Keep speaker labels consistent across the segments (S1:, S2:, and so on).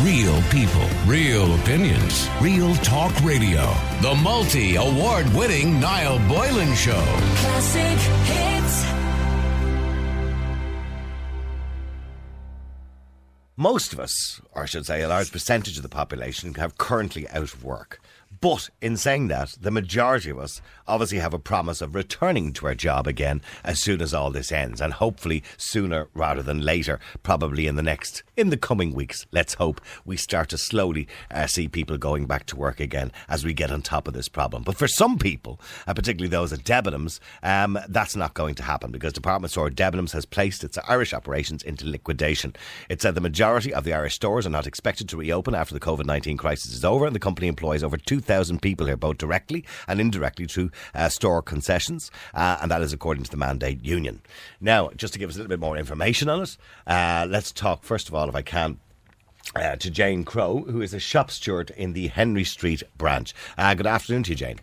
S1: Real people, real opinions, real talk radio. The multi award winning Niall Boylan Show.
S2: Classic hits.
S3: Most of us, or I should say a large percentage of the population, have currently out of work. But in saying that, the majority of us obviously have a promise of returning to our job again as soon as all this ends, and hopefully sooner rather than later, probably in the next, in the coming weeks. Let's hope we start to slowly uh, see people going back to work again as we get on top of this problem. But for some people, particularly those at Debenhams, um, that's not going to happen because department store Debenhams has placed its Irish operations into liquidation. It said the majority of the Irish stores are not expected to reopen after the COVID 19 crisis is over, and the company employs over 2,000 people here, both directly and indirectly through uh, store concessions, uh, and that is according to the Mandate Union. Now, just to give us a little bit more information on it, uh, let's talk first of all, if I can. Uh, to Jane Crow, who is a shop steward in the Henry Street branch. Uh, good afternoon to you, Jane.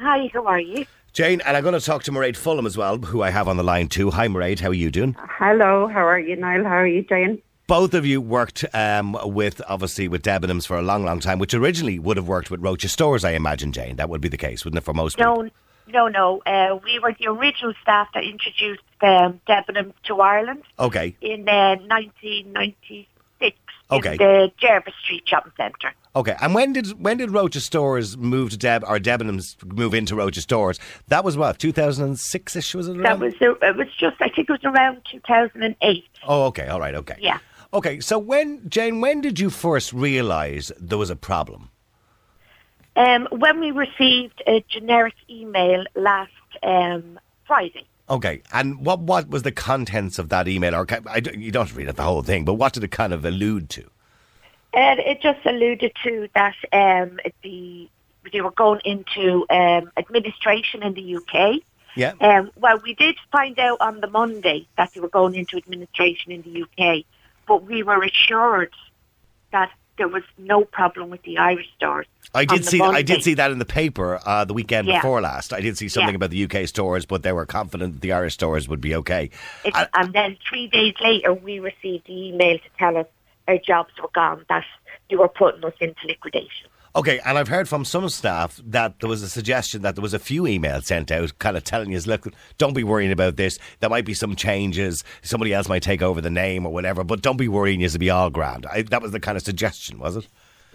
S4: Hi, how are you?
S3: Jane, and I'm going to talk to Mairead Fulham as well, who I have on the line too. Hi, Mairead, how are you doing?
S4: Hello, how are you, Niall? How are you, Jane?
S3: Both of you worked um, with, obviously, with Debenhams for a long, long time, which originally would have worked with Roches Stores, I imagine, Jane. That would be the case, wouldn't it, for most people?
S4: No, no, no. Uh, we were the original staff that introduced um, Debenhams to Ireland
S3: Okay,
S4: in uh, 1996
S3: Okay.
S4: in the Jervis Street Shopping Centre.
S3: okay. And when did when did Roches Stores move to Deb or Debenhams move into Roches Stores? That was what 2006 ish was it?
S4: That was uh, it was just I think it was around 2008.
S3: Oh, okay. All right. Okay.
S4: Yeah.
S3: Okay. So when Jane, when did you first realise there was a problem?
S4: Um, when we received a generic email last um, Friday.
S3: Okay, and what what was the contents of that email? Or I don't- you don't read it the whole thing, but what did it kind of allude to?
S4: And it just alluded to that um, the they were going into um, administration in the UK.
S3: Yeah.
S4: Um, well, we did find out on the Monday that they were going into administration in the UK, but we were assured that there was no problem with the Irish stores.
S3: I did see I did see that in the paper uh, the weekend
S4: Yeah.
S3: before last. I did see something
S4: Yeah.
S3: about the UK stores, but they were confident that the Irish stores would be okay.
S4: It,
S3: I-
S4: and then three days later, we received the email to tell us our jobs were gone, that they were putting us into liquidation.
S3: Okay, and I've heard from some staff that there was a suggestion that there was a few emails sent out, kind of telling you, look, don't be worrying about this. There might be some changes. Somebody else might take over the name or whatever, but don't be worrying. You'll be all grand. I, that was the kind of suggestion, was it?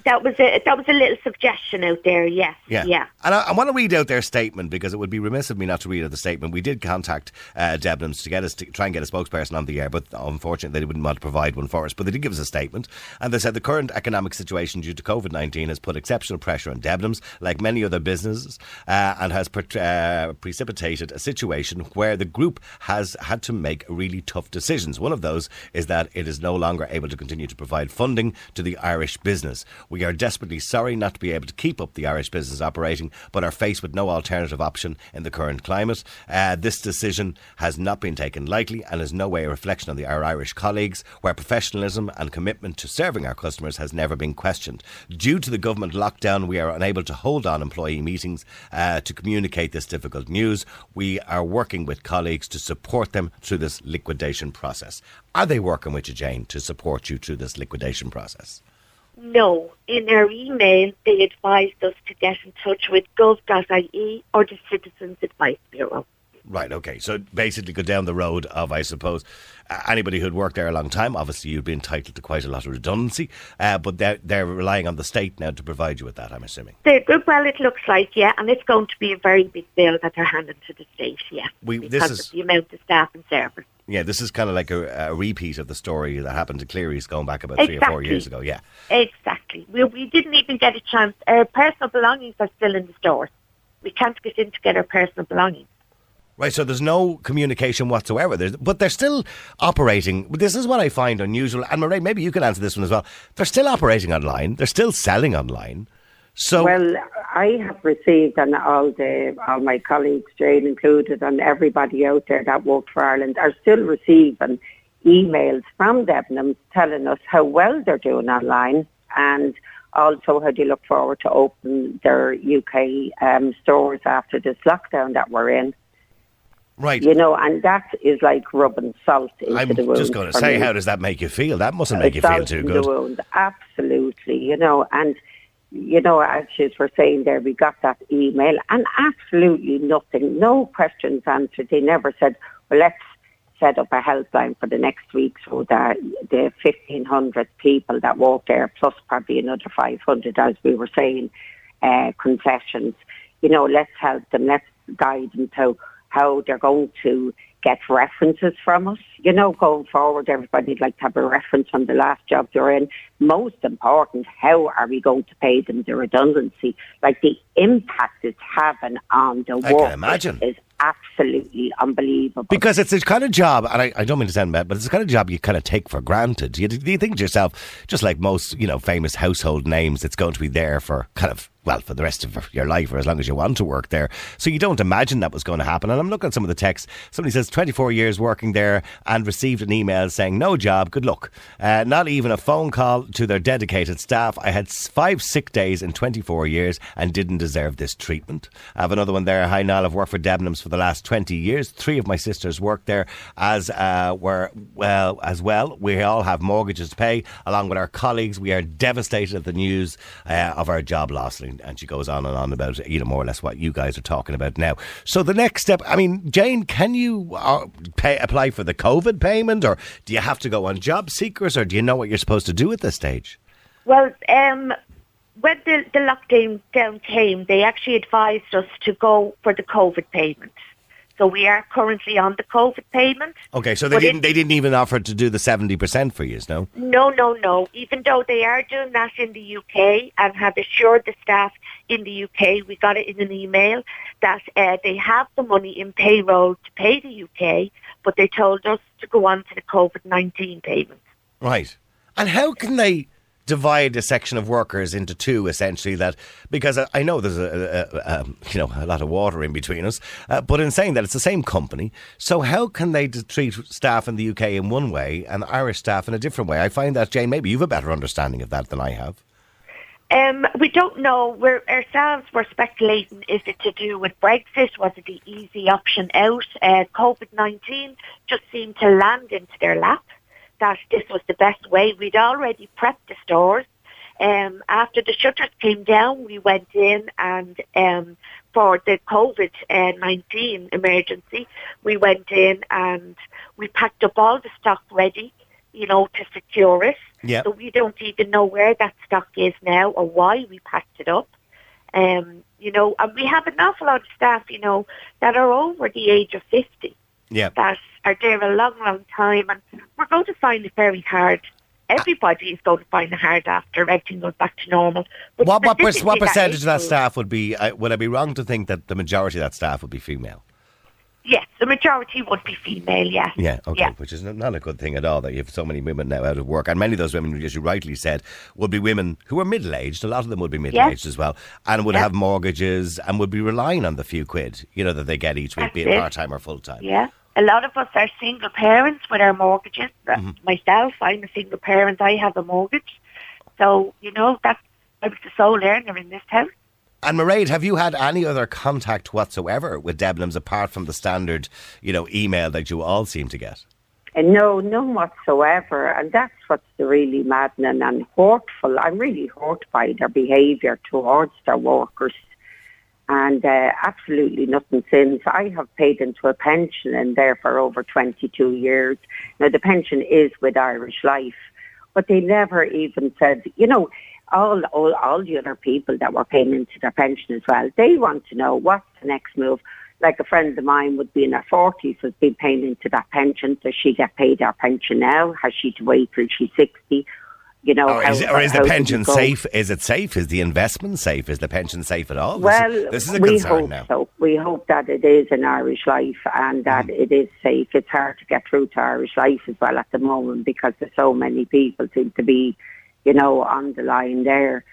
S4: That was a that was a little suggestion out there. Yes.
S3: Yeah.
S4: Yeah.
S3: And I, I want to read out their statement because it would be remiss of me not to read out the statement. We did contact uh, Debenhams to get us to try and get a spokesperson on the air, but unfortunately they wouldn't want to provide one for us. But they did give us a statement, and they said the current economic situation due to COVID nineteen has put exceptional pressure on Debenhams, like many other businesses, uh, and has pre- uh, precipitated a situation where the group has had to make really tough decisions. One of those is that it is no longer able to continue to provide funding to the Irish business. We are desperately sorry not to be able to keep up the Irish business operating, but are faced with no alternative option in the current climate. Uh, this decision has not been taken lightly and is no way a reflection on the, our Irish colleagues, where professionalism and commitment to serving our customers has never been questioned. Due to the government lockdown, we are unable to hold on employee meetings uh, to communicate this difficult news. We are working with colleagues to support them through this liquidation process. Are they working with you, Jane, to support you through this liquidation process?
S4: No. In our email, they advised us to get in touch with gov.ie or the Citizens Advice Bureau.
S3: Right, okay. So basically, go down the road of, I suppose, uh, anybody who'd worked there a long time. Obviously, you'd be entitled to quite a lot of redundancy, uh, but they're, they're relying on the state now to provide you with that, I'm assuming.
S4: The, well, it looks like, yeah, and it's going to be a very big bill that they're handing to the state, yeah,
S3: We- this
S4: because
S3: is-
S4: of the amount of staff and servers.
S3: Yeah, this is kind of like a, a repeat of the story that happened to Cleary's going back about three or four years ago. Yeah.
S4: Exactly. We, we didn't even get a chance. Our personal belongings are still in the stores. We can't get in to get our personal belongings.
S3: Right, so there's no communication whatsoever. There's, but they're still operating. This is what I find unusual. And Mairead, maybe you can answer this one as well. They're still operating online. They're still selling online. So
S5: Well, I have received, and all the all my colleagues, Jane included, and everybody out there that worked for Ireland are still receiving emails from Debenhams telling us how well they're doing online and also how they look forward to open their UK um, stores after this lockdown that we're in.
S3: Right.
S5: You know, and that is like rubbing salt into
S3: I'm
S5: the wound.
S3: I'm just going to say,
S5: me.
S3: how does that make you feel? That mustn't make you
S5: It's
S3: feel too good.
S5: The wound. Absolutely, you know, and you know, as you were saying there, we got that email, and absolutely nothing, no questions answered. They never said, "Well, let's set up a helpline for the next week so that the fifteen hundred people that walk there, plus probably another five hundred, as we were saying, uh, concessions. You know, let's help them. Let's guide them to how they're going to get references from us. You know, going forward, everybody'd like to have a reference from the last job they're in. Most important, how are we going to pay them the redundancy? Like the impact it's having on the
S3: I
S5: work
S3: imagine.
S5: is absolutely unbelievable.
S3: Because it's a kind of job, and I, I don't mean to sound bad, but it's a kind of job you kind of take for granted. You, you think to yourself, just like most, you know, famous household names, it's going to be there for kind of, well, for the rest of your life or as long as you want to work there. So you don't imagine that was going to happen. And I'm looking at some of the texts. Somebody says 24 years working there and received an email saying, no job, good luck. Uh, not even a phone call to their dedicated staff. I had five sick days in 24 years and didn't deserve this treatment. I have another one there. Hi, Niall. I've worked for Debenhams for the last 20 years. Three of my sisters work there as uh, were well as well. We all have mortgages to pay, along with our colleagues. We are devastated at the news uh, of our job loss, and she goes on and on about you know more or less what you guys are talking about now. So the next step, I mean, Jane, can you uh, pay, apply for the COVID payment, or do you have to go on job seekers, or do you know what you're supposed to do at this stage?
S4: Well, um, when the, the lockdown came, they actually advised us to go for the COVID payment. So we are currently on the COVID payment.
S3: Okay, so they
S4: But
S3: didn't they didn't even offer to do the seventy percent for you, no?
S4: No, no, no. Even though they are doing that in the UK and have assured the staff in the UK, we got it in an email that uh, they have the money in payroll to pay the UK, but they told us to go on to the COVID-19 payment.
S3: Right. And how can they divide a section of workers into two essentially that because I- know there's a, a, a, um, you know a lot of water in between us uh, but in saying that it's the same company so how can they treat staff in the UK in one way and Irish staff in a different way I find that Jane maybe you've a better understanding of that than I have
S4: Um, we don't know. We're ourselves we're speculating is it to do with Brexit? Was it the easy option out? Uh, COVID nineteen just seemed to land into their lap. That this was the best way. We'd already prepped the stores. Um, after the shutters came down, we went in and um, for the COVID nineteen emergency, we went in and we packed up all the stock ready, you know, to secure it.
S3: Yeah.
S4: So we don't even know where that stock is now or why we packed it up. Um, you know, and we have an awful lot of staff, you know, that are over the age of 50
S3: yeah
S4: that are there a long, long time. And we're going to find it very hard. Everybody is going to find it hard after everything goes back to normal. But
S3: what what, per, what
S4: specifically that
S3: percentage of that staff would be uh, would I be wrong to think that the majority of that staff would be female
S4: Yes, the majority would be female, yes.
S3: Yeah, okay,
S4: Yeah.
S3: which is not a good thing at all that you have so many women now out of work. And many of those women, as you rightly said, would be women who are middle aged. A lot of them would be middle aged as well, and would
S4: Yeah.
S3: have mortgages and would be relying on the few quid, you know, that they get each week,
S4: That's
S3: be it
S4: it.
S3: part time or full time.
S4: Yeah. A lot of us are single parents with our mortgages. Uh,
S3: Mm-hmm.
S4: Myself, I'm a single parent. I have a mortgage. So, you know, that's, I was the sole earner in this house.
S3: And Mairead, have you had any other contact whatsoever with Debenhams apart from the standard, you know, email that you all seem to get?
S5: And no, none whatsoever. And that's what's really maddening and hurtful. I'm really hurt by their behaviour towards their workers. And uh, absolutely nothing since. I have paid into a pension in there for over 22 years. Now, the pension is with Irish Life, but they never even said, you know, all, all, all the other people that were paying into their pension as well, they want to know what's the next move. Like a friend of mine would be in her 40s, has been paying into that pension. Does she get paid her pension now? Has she to wait till she's 60? You know,
S3: Or is,
S5: how-
S3: or is the pension safe? Is it safe? Is the investment safe? Is the pension safe at all? This
S5: Well,
S3: is, this is a
S5: we
S3: concern
S5: hope
S3: now.
S5: so. We hope that it is an Irish life and that
S3: Mm-hmm.
S5: it is safe. It's hard to get through to Irish life as well at the moment because there's so many people seem to be, you know, on the line there.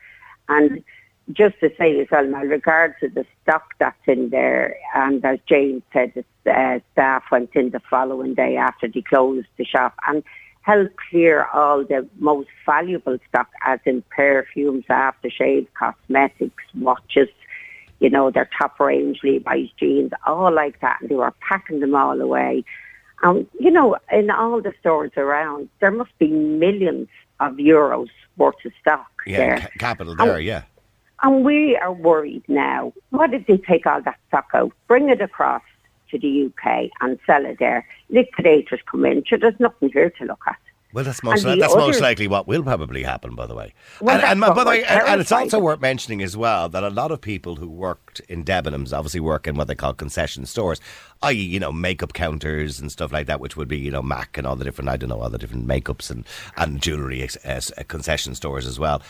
S5: And just to say as well, now, regards to the stock that's in there, and as James said, the uh, staff went in the following day after they closed the shop and helped clear all the most valuable stock, as in perfumes, aftershave, cosmetics, watches, you know, their top range Levi's jeans, all like that, and they were packing them all away. And, you know, in all the stores around, there must be millions of euros worth of stock
S3: Yeah,
S5: there.
S3: ca- capital there, yeah.
S5: And we are worried now. What if they take all that stock out, bring it across to the UK and sell it there? Liquidators come in, sure, there's nothing here to look at.
S3: Well, that's most
S5: the
S3: that's most likely what will probably happen. By the way,
S5: Well,
S3: and, and by the way, and, and it's also worth mentioning as well that a lot of people who worked in Debenhams obviously work in what they call concession stores, i.e., you know, makeup counters and stuff like that, which would be you know Mac and all the different I don't know all the different makeups and and jewelry uh, concession stores as well.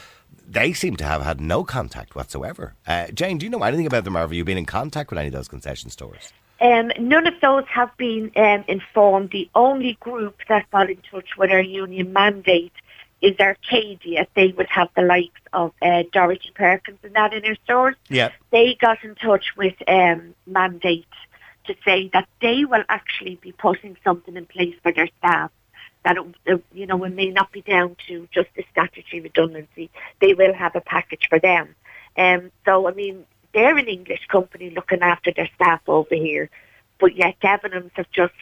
S3: They seem to have had no contact whatsoever. Uh, Jane, do you know anything about them? Or have you been in contact with any of those concession stores?
S4: Um, none of those have been um, informed. The only group that got in touch with our union mandate is Arcadia. They would have the likes of uh, Dorothy Perkins and that in their stores.
S3: Yeah.
S4: They got in touch with um, mandate to say that they will actually be putting something in place for their staff. That it, uh, you know, it may not be down to just the statutory redundancy. They will have a package for them. Um, so, I mean, they're an English company looking after their staff over here, but yet Debenhams have just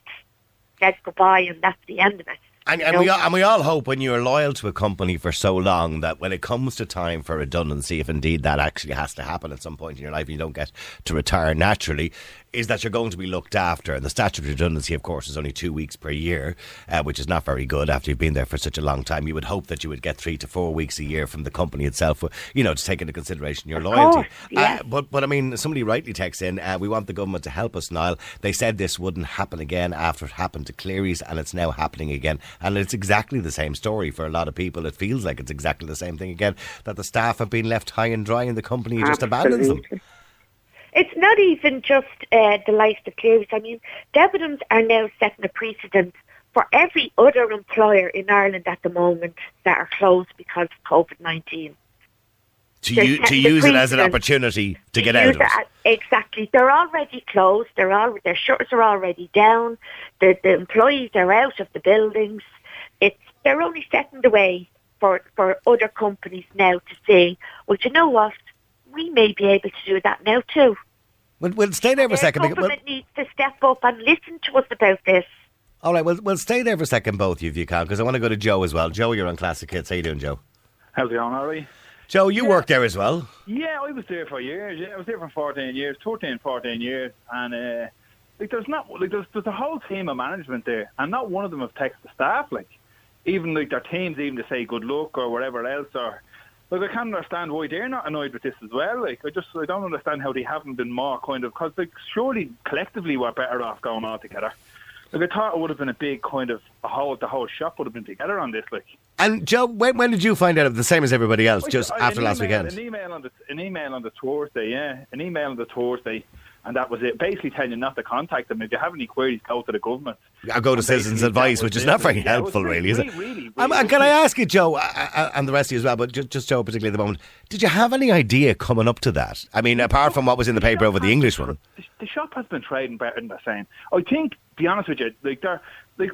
S4: said goodbye and that's the end of it.
S3: And, and, we all, and we all hope when you're loyal to a company for so long that when it comes to time for redundancy, if indeed that actually has to happen at some point in your life and you don't get to retire naturally, is that you're going to be looked after. And the statutory redundancy, of course, is only two weeks per year, uh, which is not very good after you've been there for such a long time. You would hope that you would get three to four weeks a year from the company itself, uh, you know, to take into consideration your loyalty.
S4: course, yeah.
S3: Uh, but, but I mean, somebody rightly texts in, uh, we want the government to help us, Niall. They said this wouldn't happen again after it happened to Cleary's, and it's now happening again. And it's exactly the same story for a lot of people. It feels like it's exactly the same thing again, that the staff have been left high and dry and the company just abandons them.
S4: It's not even just uh, the likes of Clearys. I mean, Debenhams are now setting a precedent for every other employer in Ireland at the moment that are closed because of COVID-19.
S3: To, u- to use it as an opportunity to get out of it.
S4: at- Exactly. They're already closed. They're all, their shutters are already down. The, the employees are out of the buildings. It's, they're only setting the way for, for other companies now to say, well, do you know what? We may be able to do that now too.
S3: We'll, we'll stay there for a
S4: The
S3: second. because-
S4: government needs to step up and listen to us about this.
S3: all right, well, we'll stay there for a second, both of you, if you can, because I want to go to Joe as well. Joe, you're on Classic Hits. How you doing, Joe?
S6: How's it going, Harry?
S3: Joe, you work there as well.
S6: Yeah, I was there for years. Yeah, I was there for 14 years, 13, 14 years, and uh, like there's not like there's there's a whole team of management there, and not one of them have texted the staff. Like even like their teams, even to say good luck or whatever else. Or like I can't understand why they're not annoyed with this as well. Like I just I don't understand how they haven't been more kind of because like surely collectively we're better off going all together. Like I thought it would have been a big kind of a whole the whole shop would have been together on this. Like
S3: And Joe, when, when did you find out? The same as everybody else, just
S6: I-
S3: after last
S6: email-
S3: weekend.
S6: An email on the an email on the Thursday, yeah, an email on the Thursday, and that was it. Basically telling you not to contact them if you have any queries. Go to the government.
S3: I go to
S6: And
S3: Citizens Advice, which is not very
S6: Yeah, it was
S3: helpful,
S6: really,
S3: really, is it?
S6: really, really,
S3: Um, and can I ask you, Joe, uh, uh, and the rest of you as well, but just, just Joe particularly at the moment, did you have any idea coming up to that? I mean, apart from what was in the paper over the English one.
S6: The, shop has been trading better than they're saying. I think, to be honest with you, like there, like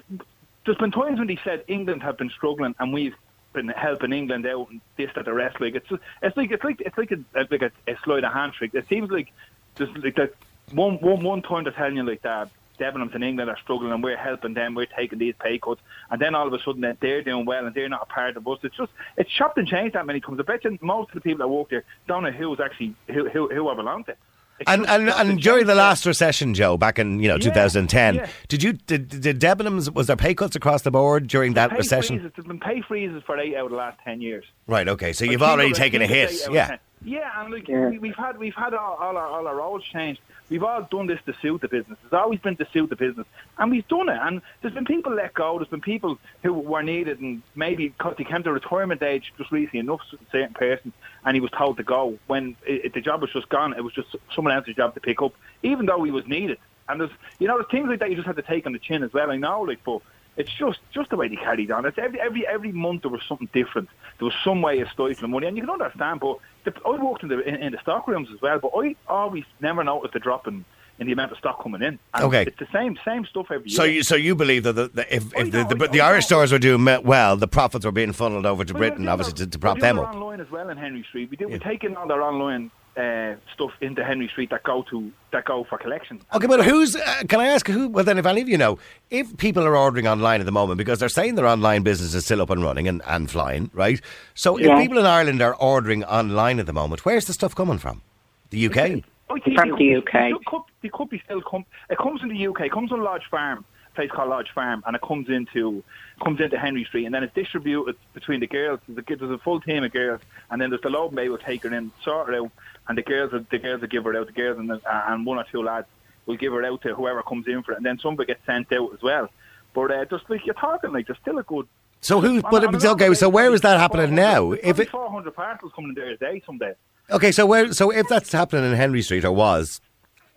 S6: there's been times when they said England have been struggling and we've been helping England out and this that the rest. Like it's it's like it's like it's like a like a, a slide of hand trick. It seems like just like that one one one time they're telling you like that. Debenhams in England are struggling and we're helping them, we're taking these pay cuts, and then all of a sudden that they're doing well and they're not a part of us. It's just, it's chopped and changed that many times. I bet you most of the people that work there don't know who's actually, who, who, who I belong to. It's
S3: And and, and during the last recession, Joe, back in you know
S6: Yeah,
S3: 2010,
S6: yeah.
S3: did you did, did Debenhams was there pay cuts across the board during that recession?
S6: Freezes, there's been pay freezes for eight out of the last ten years.
S3: Right. Okay. So
S6: I
S3: you've already taken a hit. Yeah.
S6: 10. Yeah, and like
S5: Yeah.
S6: We, we've had we've had all, all our all our roles changed. We've all done this to suit the business. It's always been to suit the business, and we've done it. And there's been people let go. There's been people who were needed, and maybe because they came to retirement age just recently enough, certain person, and he was told to go when it, it- the job was just gone. It was just someone else's job to pick up, even though he was needed. And there's you know there's things like that you just have to take on the chin as well. I know, like, but it's just just the way they carried on. It's every every every month there was something different. There was some way of stifling money, and you can understand. But the, I worked in the in, in the stock rooms as well, but I always never noticed the drop in, in the amount of stock coming in. And
S3: Okay.
S6: it's the same same stuff every
S3: So
S6: year.
S3: you so you believe that the, the, if, if the,
S6: know,
S3: the,
S6: I
S3: the. Irish stores were doing well, the profits were being funneled over to
S6: Well,
S3: Britain, obviously, to, to prop them up.
S6: online as well in Henry Street. We do,
S3: Yeah.
S6: We're taking all their online uh, stuff into Henry Street that go to that go for collection.
S3: Okay, but who's? Uh, can I ask who? Well, then, if any of you know, if people are ordering online at the moment because they're saying their online business is still up and running and, and flying, right? So,
S5: Yeah.
S3: if people in Ireland are ordering online at the moment, where's the stuff coming from? The UK.
S6: You-
S5: From the UK.
S6: you could, you could be still come. It comes in the UK. It comes on Lodge Farm, a place called Lodge Farm, and it comes into comes into Henry Street, and then it's distributed between the girls. There's a, there's a full team of girls, and then there's the load will take her in, sort her out, and the girls will, the girls will give her out. The girls and, the, and one or two lads will give her out to whoever comes in for it, and then somebody gets sent out as well. But uh, just like you're talking, like there's still a good.
S3: So who? But
S6: on
S3: okay. So where is that happening now?
S6: 400
S3: If it,
S6: 400 parcels coming in there a day some days.
S3: okay, so where? So if that's happening in Henry Street or was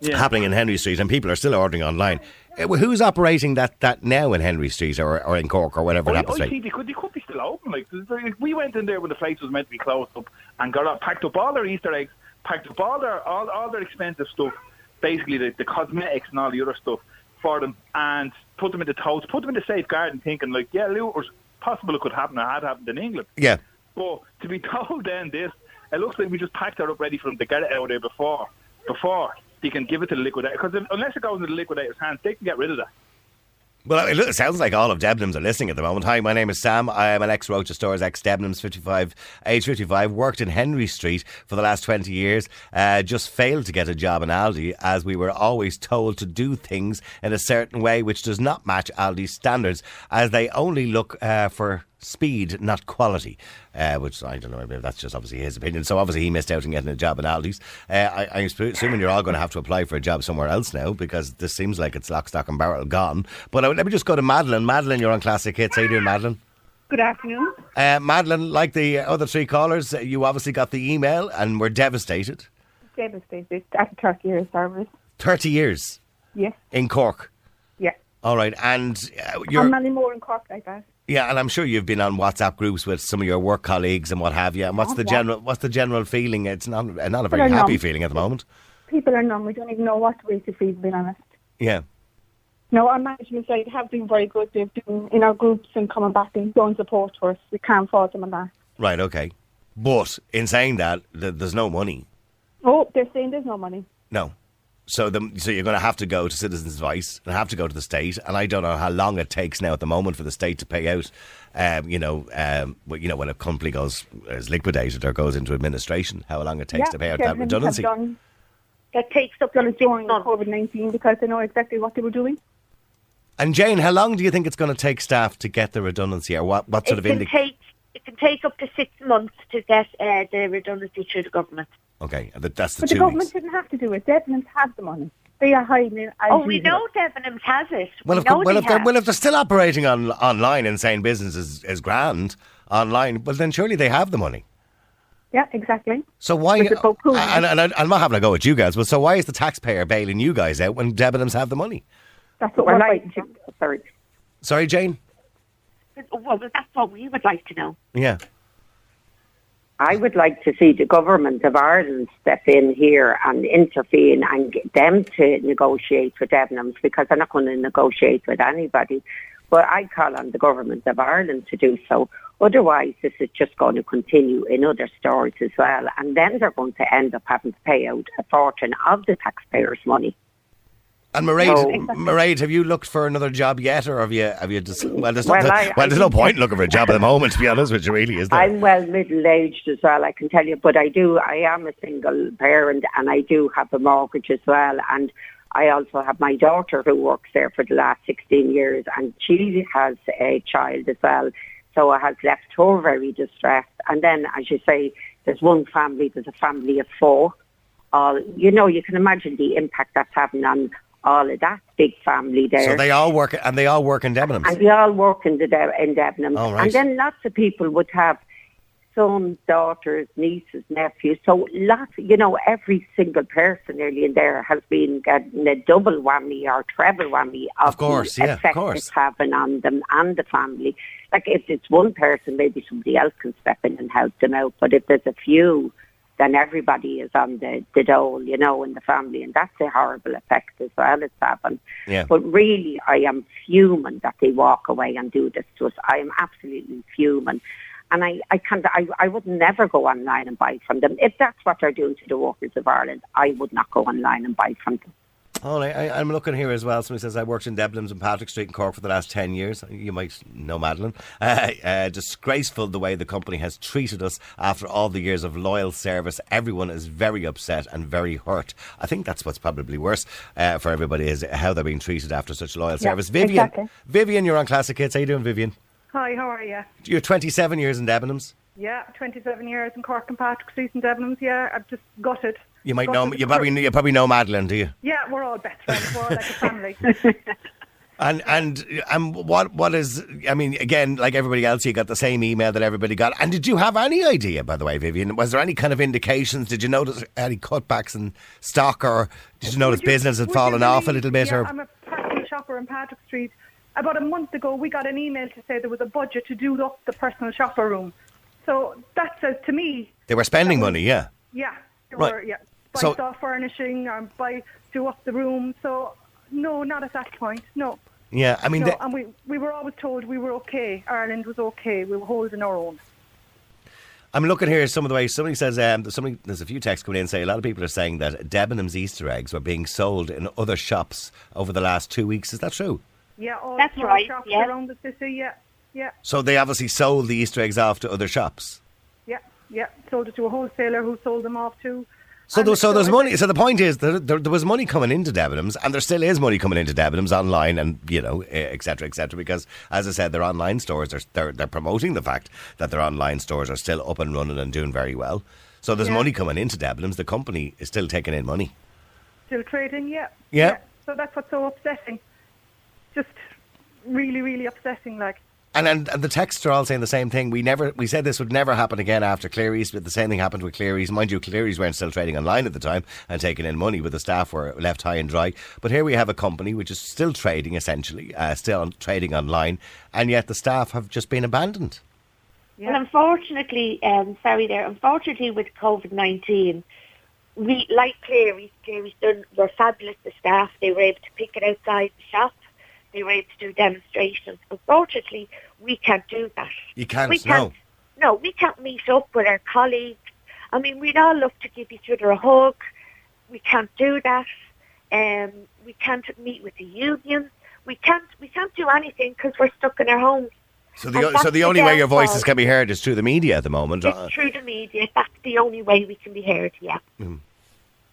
S6: Yeah.
S3: happening in Henry Street and people are still ordering online, eh, who's operating that that now in Henry Street or, or in Cork or whatever it
S6: I,
S3: happens
S6: I
S3: to be?
S6: they could, they could be still open. Like, we went in there when the place was meant to be closed up and got up, packed up all their Easter eggs, packed up all their all, all their expensive stuff, basically the, the cosmetics and all the other stuff for them, and put them in the totes, put them in the safe garden, thinking like, yeah, it was possible it could happen. It had happened in England.
S3: Yeah.
S6: But to be told then this, it looks like we just packed her up ready for them to get it out there before before they can give it to the liquidator. Because unless it goes into the liquidator's hands, they can get rid of that.
S3: Well, it, it sounds like all of Debenhams are listening at the moment. Hi, my name is Sam. I am an ex Roches Stores, ex Debenhams, 55, age 55. Worked in Henry Street for the last 20 years. Uh, just failed to get a job in Aldi as we were always told to do things in a certain way which does not match Aldi's standards as they only look uh, for speed, not quality. Uh, which I don't know, maybe that's just obviously his opinion. So obviously he missed out on getting a job in Aldi's. Uh, I, I'm assuming you're all going to have to apply for a job somewhere else now because this seems like it's lock, stock, and barrel gone. But uh, let me just go to Madeline. Madeline, you're on Classic Hits. How are you doing, Madeline?
S7: Good afternoon.
S3: Uh, Madeline, like the other three callers, you obviously got the email and were devastated.
S7: Devastated after 30 years service.
S3: 30 years
S7: Yes,
S3: in Cork.
S7: yeah.
S3: All right, and uh, you're
S7: many more in Cork like that.
S3: Yeah, and I'm sure you've been on WhatsApp groups with some of your work colleagues and what have you. And what's
S7: Oh,
S3: the
S7: yeah.
S3: general what's the general feeling? It's not uh, not a very happy feeling at the moment.
S7: People are numb. We don't even know what way to feel, to be honest.
S3: Yeah.
S7: No, our management side have been very good. They've been in our groups and coming back and showing support for us. We can't fault them on that.
S3: Right. Okay. But in saying that, th- there's no money.
S7: Oh, they're saying there's no money.
S3: No. So the, so you're going to have to go to Citizens Advice and have to go to the state, and I don't know how long it takes now at the moment for the state to pay out. Um, you know, um, well, you know when a company goes is liquidated or goes into administration, how long it takes to pay out that redundancy.
S7: done,
S4: That takes up
S7: done
S4: to
S7: it during. COVID-19 because they know exactly what they were doing.
S3: And Jane, how long do you think it's going to take staff to get the redundancy, or what? What sort
S4: it
S3: of
S4: can
S3: indic-
S4: take it can take up to six months to get uh, the redundancy through the government.
S3: Okay, that, that's the
S7: But the government
S3: weeks.
S7: didn't have to do it. Debenhams have the money. They are hiding it. as
S4: Oh, we
S7: usual.
S4: know Debenhams has it.
S3: Well,
S4: we
S3: if,
S4: know
S3: well,
S4: they
S3: if they're,
S4: have.
S3: well, if they're still operating on online and saying business is, is grand online, well, then surely they have the money.
S7: Yeah, exactly.
S3: So why?
S7: Which is so cool.
S3: and, and, and I'm not having a go at you guys, but so why is the taxpayer bailing you guys out when Debenhams have the money?
S7: That's what
S5: Well,
S7: we're
S5: I,
S7: fighting for.
S5: sorry.
S3: Sorry, Jane.
S4: Well, that's what we would like to know.
S3: Yeah.
S5: I would like to see the government of Ireland step in here and intervene and get them to negotiate with Debenhams because they're not going to negotiate with anybody. But I call on the government of Ireland to do so. Otherwise, this is just going to continue in other stores as well. And then they're going to end up having to pay out a fortune of the taxpayers' money.
S3: And Mairead,
S5: No.
S3: Mairead, have you looked for another job yet, or have you? Have you? Just, well, there's,
S5: Well,
S3: no,
S5: I-
S3: well,
S5: I
S3: no point looking for a job at the moment. To be honest with you, really, is there?
S5: I'm well middle aged as well, I can tell you, but I do, I am a single parent and I do have a mortgage as well. And I also have my daughter who works there for the last 16 years and she has a child as well. So I has left her very distressed. And then, as you say, there's one family, there's a family of four. All, you know, you can imagine the impact that's having on all of that big family there.
S3: so they all work, and they all work in Debenhams.
S5: And we all work in the De- in Debenhams.
S3: Oh, right.
S5: And then lots of people would have sons, daughters, nieces, nephews. So lots, you know, every single person nearly in there has been getting a double whammy or treble whammy of,
S3: Of course,
S5: the
S3: yeah, of
S5: effect
S3: course.
S5: it's having on them and the family. Like if it's one person, maybe somebody else can step in and help them out. But if there's a few, then everybody is on the, the dole, you know, in the family. And that's a horrible effect as well it's having.
S3: Yeah.
S5: But really, I am fuming that they walk away and do this to us. I am absolutely fuming. And I, I can't, I, I would never go online and buy from them. If that's what they're doing to the workers of Ireland, I would not go online and buy from them.
S3: Oh, I, I'm looking here as well. Somebody says I worked in Debenhams and Patrick Street in Cork for the last 10 years. You might know Madeline. Uh, uh, disgraceful the way the company has treated us after all the years of loyal service. Everyone is very upset and very hurt. I think that's what's probably worse uh, for everybody is how they're being treated after such loyal service. Vivian,
S7: exactly.
S3: Vivian, you're on Classic Hits. How you doing, Vivian?
S8: Hi, how are you?
S3: You're 27 years in Debenhams.
S8: Yeah, 27 years in Cork and Patrick Street and Debenhams. Yeah, I've just gutted.
S3: You might
S8: Gutted.
S3: know. You probably you probably know Madeline, do you?
S8: Yeah, we're all best friends. We're all like a family.
S3: And and and what what is? I mean, again, like everybody else, you got the same email that everybody got. And did you have any idea, by the way, Vivian? Was there any kind of indications? Did you notice any cutbacks in stock, or did you notice
S8: you-
S3: business had fallen off a little bit?
S8: Yeah,
S3: or
S8: I'm a personal shopper in Patrick Street. About a month ago, we got an email to say there was a budget to do up the personal shopper room. So that says to me,
S3: they were spending
S8: was-
S3: money, yeah.
S8: yeah, there
S3: Right.
S8: were, yeah, buy
S3: So-
S8: soft furnishing and buy do up the room. So no, not at that point. No.
S3: Yeah, I mean,
S8: no,
S3: they-
S8: and we, we were always told we were okay. Ireland was okay. We were holding our own.
S3: I'm looking here some of the way somebody says um, somebody there's a few texts coming in say a lot of people are saying that Debenhams Easter eggs were being sold in other shops over the last two weeks. Is that true?
S8: Yeah, all
S4: That's right,
S8: shops
S4: yeah.
S8: around the city. Yeah, yeah,
S3: So they obviously sold the Easter eggs off to other shops.
S8: yeah, yeah. Sold it to a wholesaler who sold them off to.
S3: So, there, so there's money. So the point is that there, there was money coming into Debenhams, and there still is money coming into Debenhams online, and you know, eh, et cetera, et cetera. Because as I said, their online stores are they're, they're promoting the fact that their online stores are still up and running and doing very well. So there's
S8: Yeah.
S3: money coming into Debenhams. The company is still taking in money.
S8: Still trading, yeah.
S3: Yeah.
S8: So that's what's so upsetting. Just really, really upsetting. Like,
S3: And, and and the texts are all saying the same thing. We never we said this would never happen again after Cleary's, but the same thing happened with Cleary's. Mind you, Cleary's weren't still trading online at the time and taking in money, but the staff were left high and dry. But here we have a company which is still trading essentially, uh, still trading online, and yet the staff have just been abandoned.
S8: yeah.
S4: Well, unfortunately, um, sorry there, unfortunately with COVID-19, we, like Cleary's, Cleary's done, were fabulous, the staff. They were able to pick it outside the shop. They were able to do demonstrations. Unfortunately, we can't do that.
S3: You can't,
S4: we can't,
S3: no.
S4: no, we can't meet up with our colleagues. I mean, we'd all love to give each other a hug. We can't do that. Um, we can't meet with the union. We can't. We can't do anything because we're stuck in our homes.
S3: So the
S4: that's
S3: so the
S4: the
S3: only way your voices can be heard is through the media at the moment. Uh,
S4: It's through the media. That's the only way we can be heard. Yeah.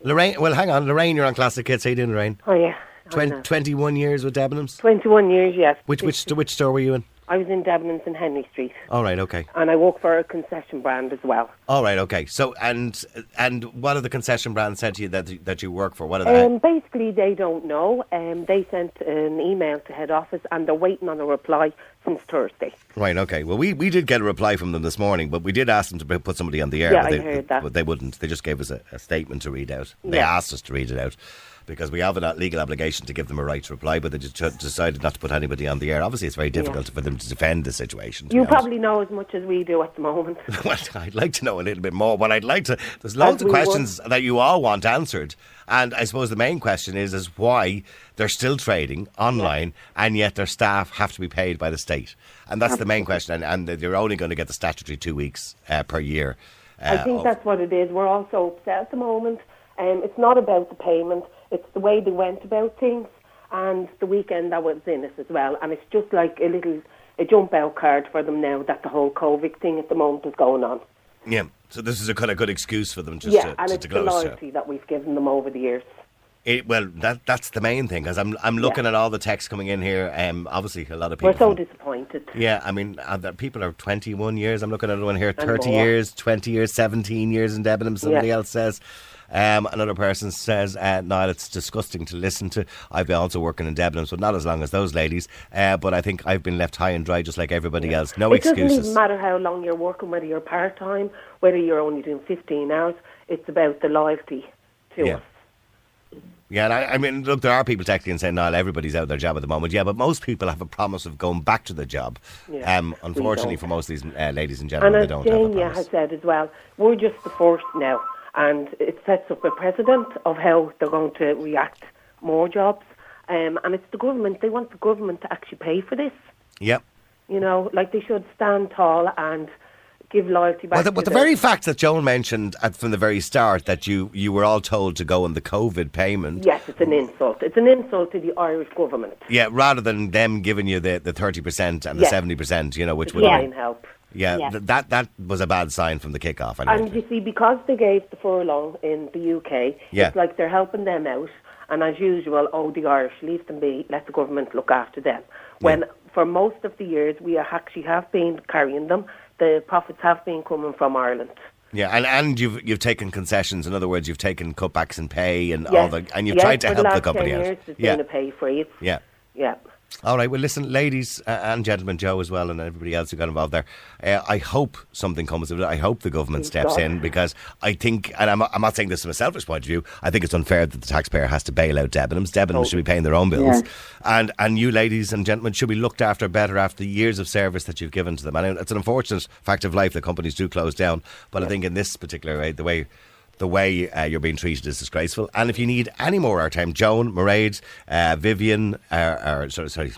S3: Lorraine, well, hang on, Lorraine, you're on Classic Hits. How you doing, Lorraine?
S9: Oh yeah. I
S3: Twen-
S9: know.
S3: 21 years with Debenhams.
S9: 21 years, yes.
S3: Which which which store were you in?
S9: I was in Debenhams in Henry Street,
S3: All right, okay.
S9: and I work for a concession brand as well.
S3: All right, okay. So, and and what have the concession brands said to you that that you work for? What are they?
S9: Um, basically, they don't know. Um, they sent an email to head office, and they're waiting on a reply since Thursday.
S3: right, okay. Well, we, we did get a reply from them this morning, but we did ask them to put somebody on the air.
S9: Yeah,
S3: but
S9: I
S3: they,
S9: heard that.
S3: But they wouldn't. They just gave us a, a statement to read out. They
S9: Yeah.
S3: asked us to read it out because we have a legal obligation to give them a right to reply, but they just decided not to put anybody on the air. Obviously, it's very difficult for them to defend the situation.
S9: You
S3: honest.
S9: probably know as much as we do at the moment.
S3: Well, I'd like to know a little bit more. What I'd like to, there's loads of questions that you all want answered, and I suppose the main question is is why they're still trading online, and yet their staff have to be paid by the state, and that's the main question. And, and they're only going to get the statutory two weeks uh, per year.
S9: I
S3: uh,
S9: think
S3: of-
S9: that's what it is. We're all so upset at the moment. Um, it's not about the payment; it's the way they went about things, and the weekend I was in it as well. And it's just like a little a jump out card for them now that the whole COVID thing at the moment is going on.
S3: yeah. So this is a kind of good excuse for them just
S9: yeah,
S3: to,
S9: and
S3: to,
S9: it's
S3: to
S9: the loyalty that we've given them over the years.
S3: It, well, that that's the main thing because I'm I'm looking at all the texts coming in here. Um, obviously a lot of people.
S9: We're so
S3: from-
S9: disappointed.
S3: Yeah, I mean, uh, people are 21 years. I'm looking at one here,
S9: And
S3: 30 years, 20 years, 17 years in Debenham, somebody
S9: Yeah.
S3: else says. Um, another person says, uh, Niall, it's disgusting to listen to. I've been also working in Debenhams, but not as long as those ladies. Uh, but I think I've been left high and dry just like everybody else. No
S9: it doesn't even matter how long you're working, whether you're part time, whether you're only doing 15 hours. It's about the loyalty to
S3: Yeah.
S9: us.
S3: Yeah, and I, I mean, look, there are people texting and saying, Niall, everybody's out of their job at the moment. Yeah, but most people have a promise of going back to the job.
S9: Yeah,
S3: um, unfortunately, for most of these uh, ladies and gentlemen,
S9: And
S3: they don't have a promise.
S9: has said as well, we're just the first now, and it sets up a precedent of how they're going to react more jobs. Um, and it's the government; they want the government to actually pay for this.
S3: Yep.
S9: You know, like they should stand tall and give loyalty back.
S3: Well, the, but the very fact that Joan mentioned at, from the very start that you, you were all told to go on the COVID payment,
S9: yes, it's an insult. It's an insult to the Irish government.
S3: yeah, rather than them giving you the, the 30% and the
S9: Yes.
S3: 70%, you know, which would have
S9: help.
S3: Yeah,
S4: Yeah.
S3: th- that, that was a bad sign from the kick-off. I
S9: And you see, because they gave the furlough in the UK,
S3: Yeah.
S9: it's like they're helping them out. And as usual, oh, the Irish, leave them be, let the government look after them. When for most of the years we actually have been carrying them, the profits have been coming from Ireland.
S3: Yeah, and, and you've you've taken concessions. In other words, you've taken cutbacks in pay and all the, and you've
S9: yes,
S3: tried to help
S9: the,
S3: the,
S9: last
S3: company
S9: 10
S3: out.
S9: Years, there's
S3: yeah,
S9: been a pay freeze.
S3: yeah.
S9: Yeah.
S3: All right. Well, listen, ladies uh, and gentlemen, Joe as well, and everybody else who got involved there. Uh, I hope something comes of it. I hope the government steps in because I think, and I'm, I'm not saying this from a selfish point of view. I think it's unfair that the taxpayer has to bail out Debenhams. Debenhams should be paying their own bills, and and you, ladies and gentlemen, should be looked after better after the years of service that you've given to them. And it's an unfortunate fact of life that companies do close down. But I think in this particular way, the way the way uh, you're being treated is disgraceful. And if you need any more airtime, Joan, Mairead, uh, Vivian, uh, or sorry, sorry,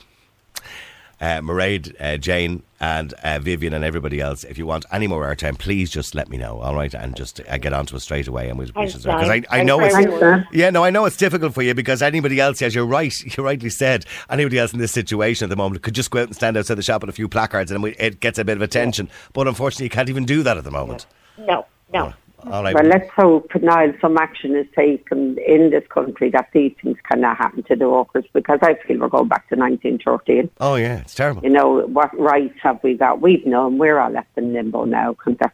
S3: uh, Mairead, uh, Jane, and uh, Vivian, and everybody else. If you want any more airtime, please just let me know. All right, and just uh, get onto us straight away, and we'll because I, I know it's
S9: much.
S3: yeah, no, I know it's difficult for you because anybody else, as you're right, you rightly said, anybody else in this situation at the moment could just go out and stand outside the shop with a few placards, and we, it gets a bit of attention. But unfortunately, you can't even do that at the moment.
S4: No, no.
S3: All right.
S5: Well, let's hope, now some action is taken in this country that these things cannot happen to the workers because I feel we're going back to 1913.
S3: oh yeah, it's terrible.
S5: You know, what rights have we got? We've known we're all left in limbo now because that's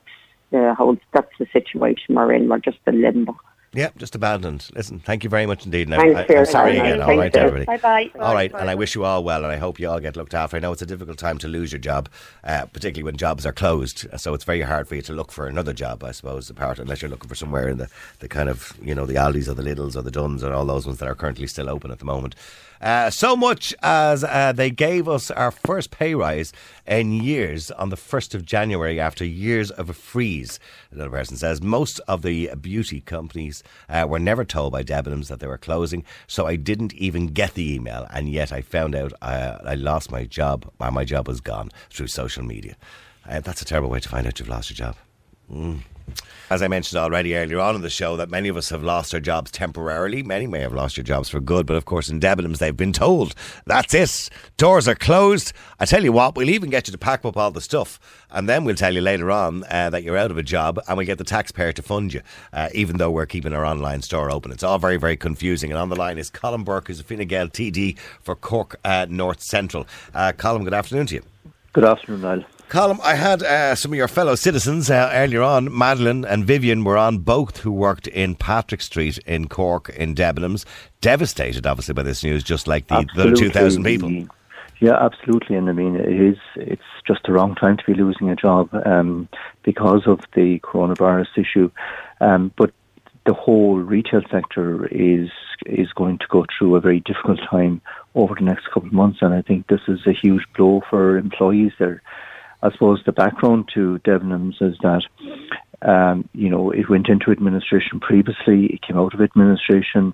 S5: the whole, that's the situation we're in. We're just in limbo.
S3: Yeah, just abandoned. Listen, thank you very much indeed. Now,
S5: Thanks
S3: I,
S5: for your
S3: am sorry again.
S5: Niall.
S3: All
S5: Thank
S3: right,
S5: you.
S3: everybody.
S4: Bye bye.
S3: All right, and I wish you all well, and I hope you all get looked after. I know it's a difficult time to lose your job, uh, particularly when jobs are closed. So it's very hard for you to look for another job, I suppose, apart unless you're looking for somewhere in the, the kind of you know the Aldis or the Lidls or the Dunnes or all those ones that are currently still open at the moment. Uh, so much as uh, they gave us our first pay rise in years on the 1st of January after years of a freeze. Another person says most of the beauty companies uh, were never told by Debenhams that they were closing, so I didn't even get the email, and yet I found out uh, I lost my job, my job was gone through social media. Uh, that's a terrible way to find out you've lost your job. As I mentioned already earlier on in the show, that many of us have lost our jobs temporarily. Many may have lost your jobs for good, but of course, in Debenhams, they've been told that's it. Doors are closed. I tell you what, we'll even get you to pack up all the stuff, and then we'll tell you later on uh, that you're out of a job, and we get the taxpayer to fund you, uh, even though we're keeping our online store open. It's all very, very confusing. And on the line is Colm Burke, who's a Fine Gael TD for Cork uh, North Central. Uh, Colm, good afternoon to you.
S10: Good afternoon, Niall.
S3: Colm, I had uh, some of your fellow citizens uh, earlier on. Madeline and Vivian were on both who worked in Patrick Street in Cork in Debenhams. Devastated, obviously, by this news, just like the, the 2,000 people.
S10: Yeah, absolutely. And I mean, it is, it's just the wrong time to be losing a job um, because of the coronavirus issue. Um, but the whole retail sector is is going to go through a very difficult time over the next couple of months, and I think this is a huge blow for employees. There, I suppose the background to Debenhams is that um, you know it went into administration previously, it came out of administration.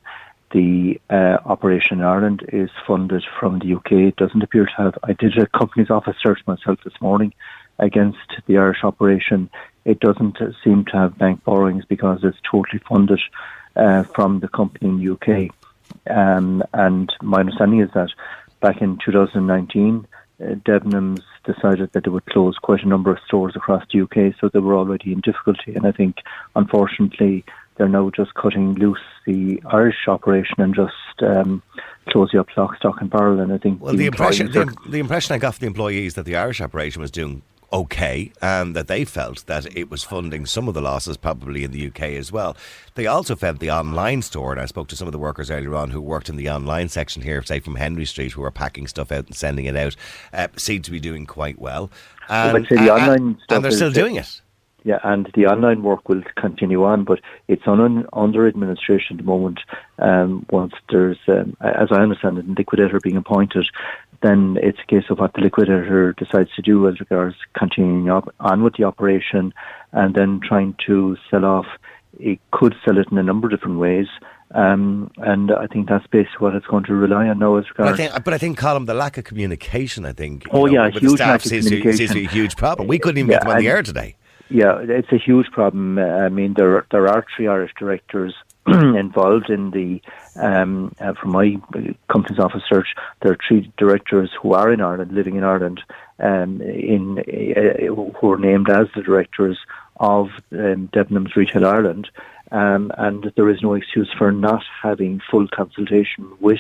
S10: The uh, operation in Ireland is funded from the UK. It doesn't appear to have. I did a company's office search myself this morning against the Irish operation. It doesn't seem to have bank borrowings because it's totally funded uh, from the company in the UK. Um, and my understanding is that back in 2019, uh, Debenhams decided that they would close quite a number of stores across the UK, so they were already in difficulty. And I think, unfortunately, they're now just cutting loose the Irish operation and just um, closing up lock, stock, and barrel. And I think
S3: Well, the impression, the, the impression I got from the employees that the Irish operation was doing okay and that they felt that it was funding some of the losses probably in the UK as well. They also felt the online store, and I spoke to some of the workers earlier on who worked in the online section here, say from Henry Street, who were packing stuff out and sending it out, uh, seemed to be doing quite well. And,
S10: the
S3: and-
S10: online stuff
S3: and they're still doing it.
S10: Yeah, and the online work will continue on, but it's on under administration at the moment. Um, once there's, um, as I understand it, a liquidator being appointed, then it's a case of what the liquidator decides to do as regards continuing up, on with the operation and then trying to sell off. It could sell it in a number of different ways. Um, and I think that's basically what it's going to rely on now as
S3: But I
S10: regards.
S3: think, but I think, Colm, the lack of communication, I think,
S10: Oh,
S3: know,
S10: yeah, huge
S3: staff
S10: lack of
S3: seems to, seems to be a huge problem. We couldn't even
S10: Yeah,
S3: get them on the air today.
S10: Yeah, it's a huge problem. Uh, I mean, there there are three Irish directors involved in the. Um, uh, from my company's office search, there are three directors who are in Ireland, living in Ireland, um, in uh, who are named as the directors of um, Debenhams Retail Ireland. Um, and there is no excuse for not having full consultation with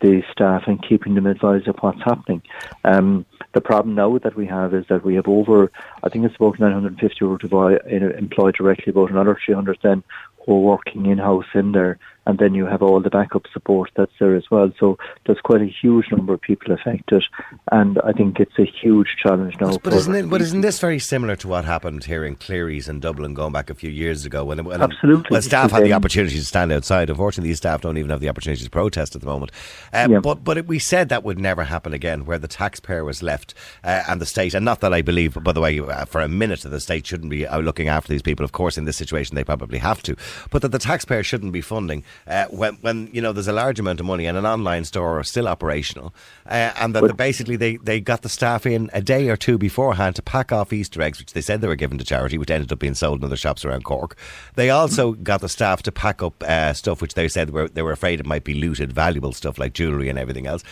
S10: the staff and keeping them advised of what's happening. Um, the problem now that we have is that we have over, I think it's about 950 who employed directly, about another 300 then are working in house in there, and then you have all the backup support that's there as well. So there's quite a huge number of people affected, and I think it's a huge challenge now.
S3: But, isn't it? But isn't this very similar to what happened here in Clery's in Dublin going back a few years ago when, when
S10: absolutely
S3: when staff had the opportunity to stand outside? Unfortunately, these staff don't even have the opportunity to protest at the moment. Um, yeah. But but it, we said that would never happen again, where the taxpayer was left uh, and the state, and not that I believe, by the way, uh, for a minute that the state shouldn't be uh, looking after these people. Of course, in this situation, they probably have to, but that the taxpayer shouldn't be funding uh, when, when you know there's a large amount of money and an online store still operational, uh, and that basically they, they got the staff in a day or two beforehand to pack off Easter eggs, which they said they were given to charity, which ended up being sold in other shops around Cork. They also got the staff to pack up uh, stuff which they said were they were afraid it might be looted, valuable stuff like jewellery and everything else,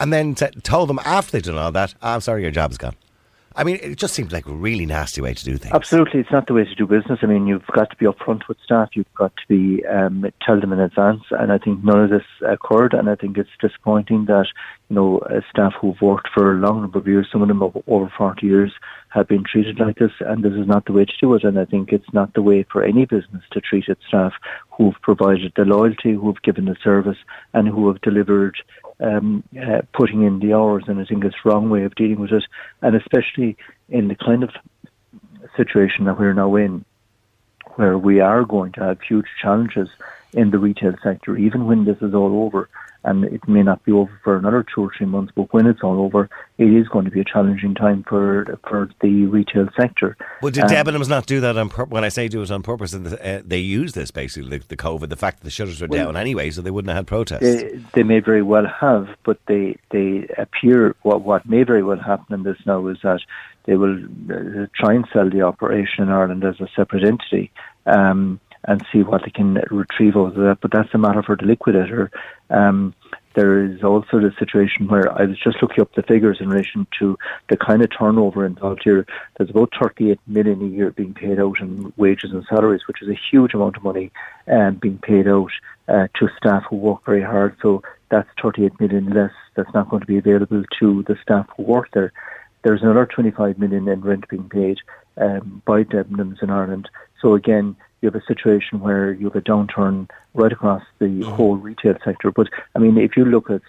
S3: and then t- told them after they'd done all that, "I'm sorry, your job's gone." I mean, it just seems like a really nasty way to do things.
S10: Absolutely, it's not the way to do business. I mean, you've got to be upfront with staff. You've got to be um, tell them in advance, and I think none of this occurred. And I think it's disappointing that you know staff who've worked for a long number of years, some of them over forty years, have been treated like this, and this is not the way to do it. And I think it's not the way for any business to treat its staff who've provided the loyalty, who've given the service, and who have delivered um, uh, putting in the hours, and I think it's the wrong way of dealing with it, and especially in the kind of situation that we're now in, where we are going to have huge challenges in the retail sector, even when this is all over and it may not be over for another two or three months, but when it's all over, it is going to be a challenging time for for the retail sector.
S3: Well, did um, Debenhams not do that on purpose? When I say do it on purpose, uh, they use this basically, the, the, COVID, the fact that the shutters were well, down anyway, so they wouldn't have had protests.
S10: They, they, may very well have, but they, they appear, what, what may very well happen in this now is that they will uh, try and sell the operation in Ireland as a separate entity. Um, and see what they can retrieve out of that. But that's a matter for the liquidator. Um, there is also the situation where I was just looking up the figures in relation to the kind of turnover involved here. There's about 38 million a year being paid out in wages and salaries, which is a huge amount of money um, being paid out uh, to staff who work very hard. So that's 38 million less that's not going to be available to the staff who work there. There's another 25 million in rent being paid um, by Debenhams in Ireland. So again, you have a situation where you have a downturn right across the mm-hmm. whole retail sector. But I mean, if you look at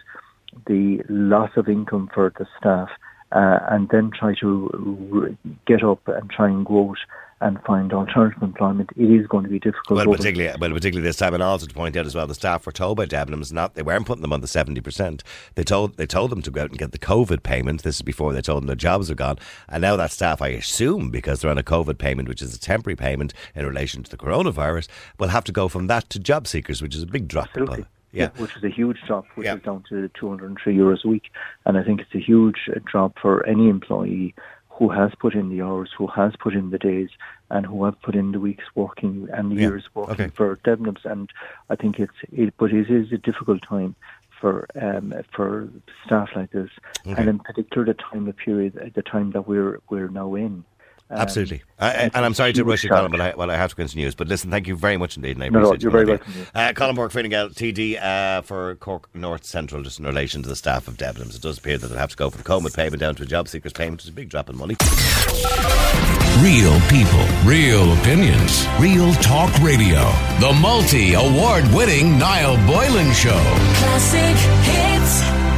S10: the loss of income for the staff uh, and then try to get up and try and grow it and find alternative employment, it is going to be difficult.
S3: Well, particularly, well, particularly this time, and also to point out as well, the staff were told by Debenhams not they weren't putting them on the seventy percent. They told they told them to go out and get the COVID payment. This is before they told them their jobs are gone, and now that staff, I assume, because they're on a COVID payment, which is a temporary payment in relation to the coronavirus, will have to go from that to job seekers, which is a big drop.
S10: Absolutely. Yeah. which is a huge drop, which yeah. is down to 203 euros a week. And I think it's a huge drop for any employee who has put in the hours, who has put in the days, and who have put in the weeks working and the yeah. years working okay. for Debenhams. And I think it's, it, but it is a difficult time for um, for staff like this, okay. and in particular the time of period, the time that we're we're now in.
S3: Um, Absolutely. and I'm sorry to rush you, Colm, but I, well, I have to continue. But listen, thank you very much indeed. And I
S10: no, no, you're very welcome.
S3: Uh, Colm Burke, Fine Gael, TD uh, for Cork North Central, just in relation to the staff of Debenhams. It does appear that they'll have to go from COVID payment down to a job seekers payment. It's a big drop in money.
S1: Real people, real opinions, real talk radio. The multi award winning Niall Boylan Show.
S2: Classic hits.